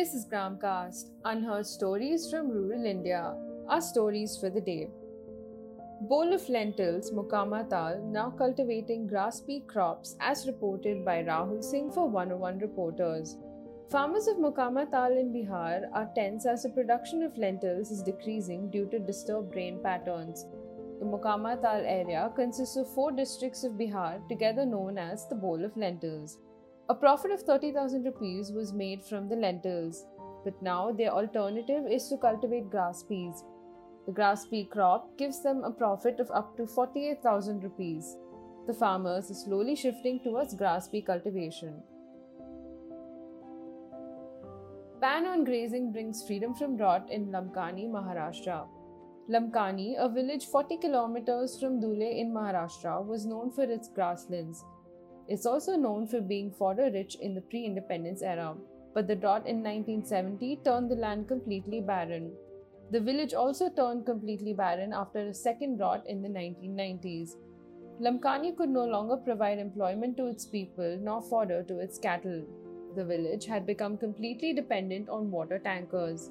This is Gramcast, unheard stories from rural India. Our stories for the day. Bowl of lentils, Mokama Tal, now cultivating grass pea crops as reported by Rahul Singh for 101 Reporters. Farmers of Mokama Tal in Bihar are tense as the production of lentils is decreasing due to disturbed rain patterns. The Mokama Tal area consists of four districts of Bihar, together known as the Bowl of Lentils. A profit of 30,000 rupees was made from the lentils, but now their alternative is to cultivate grass peas. The grass pea crop gives them a profit of up to 48,000 rupees. The farmers are slowly shifting towards grass pea cultivation. Ban on grazing brings freedom from drought in Lamkani, Maharashtra. Lamkani, a village 40 kilometers from Dhule in Maharashtra, was known for its grasslands. It's also known for being fodder rich in the pre independence era, but the drought in 1970 turned the land completely barren. The village also turned completely barren after a second drought in the 1990s. Lamkani could no longer provide employment to its people nor fodder to its cattle. The village had become completely dependent on water tankers.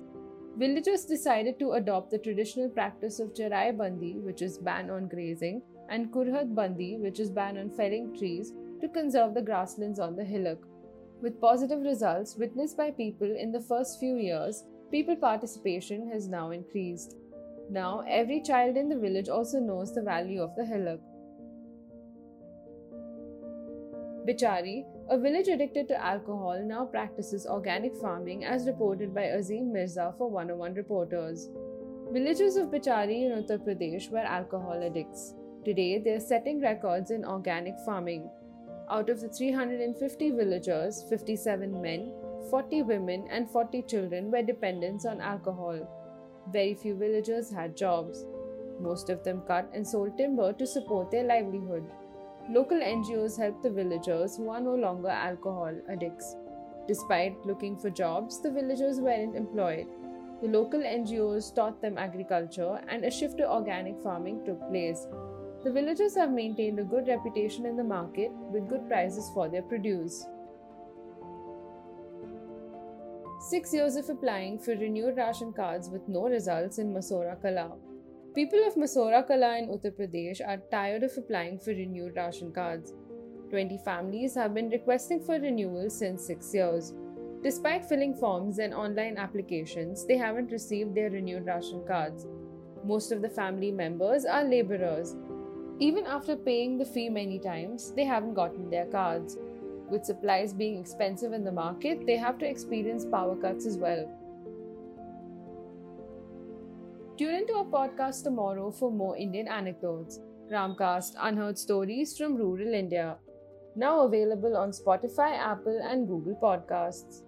Villagers decided to adopt the traditional practice of Charai Bandi, which is ban on grazing, and Kurhad Bandi, which is ban on felling trees, to conserve the grasslands on the hillock. With positive results witnessed by people in the first few years, people participation has now increased. Now, every child in the village also knows the value of the hillock. Bichari, a village addicted to alcohol, now practices organic farming as reported by Azim Mirza for 101 Reporters. Villagers of Bichari in Uttar Pradesh were alcohol addicts. Today, they are setting records in organic farming. Out of the 350 villagers, 57 men, 40 women, and 40 children were dependents on alcohol. Very few villagers had jobs. Most of them cut and sold timber to support their livelihood. Local NGOs helped the villagers who are no longer alcohol addicts. Despite looking for jobs, the villagers weren't employed. The local NGOs taught them agriculture and a shift to organic farming took place. The villagers have maintained a good reputation in the market with good prices for their produce. Six years of applying for renewed ration cards with no results in Masora Kala. People of Masora Kala in Uttar Pradesh are tired of applying for renewed ration cards. 20 families have been requesting for renewal since 6 years. Despite filling forms and online applications, they haven't received their renewed ration cards. Most of the family members are laborers. Even after paying the fee many times, they haven't gotten their cards. With supplies being expensive in the market, they have to experience power cuts as well. Tune into our podcast tomorrow for more Indian anecdotes. Gramcast Unheard Stories from Rural India. Now available on Spotify, Apple, and Google Podcasts.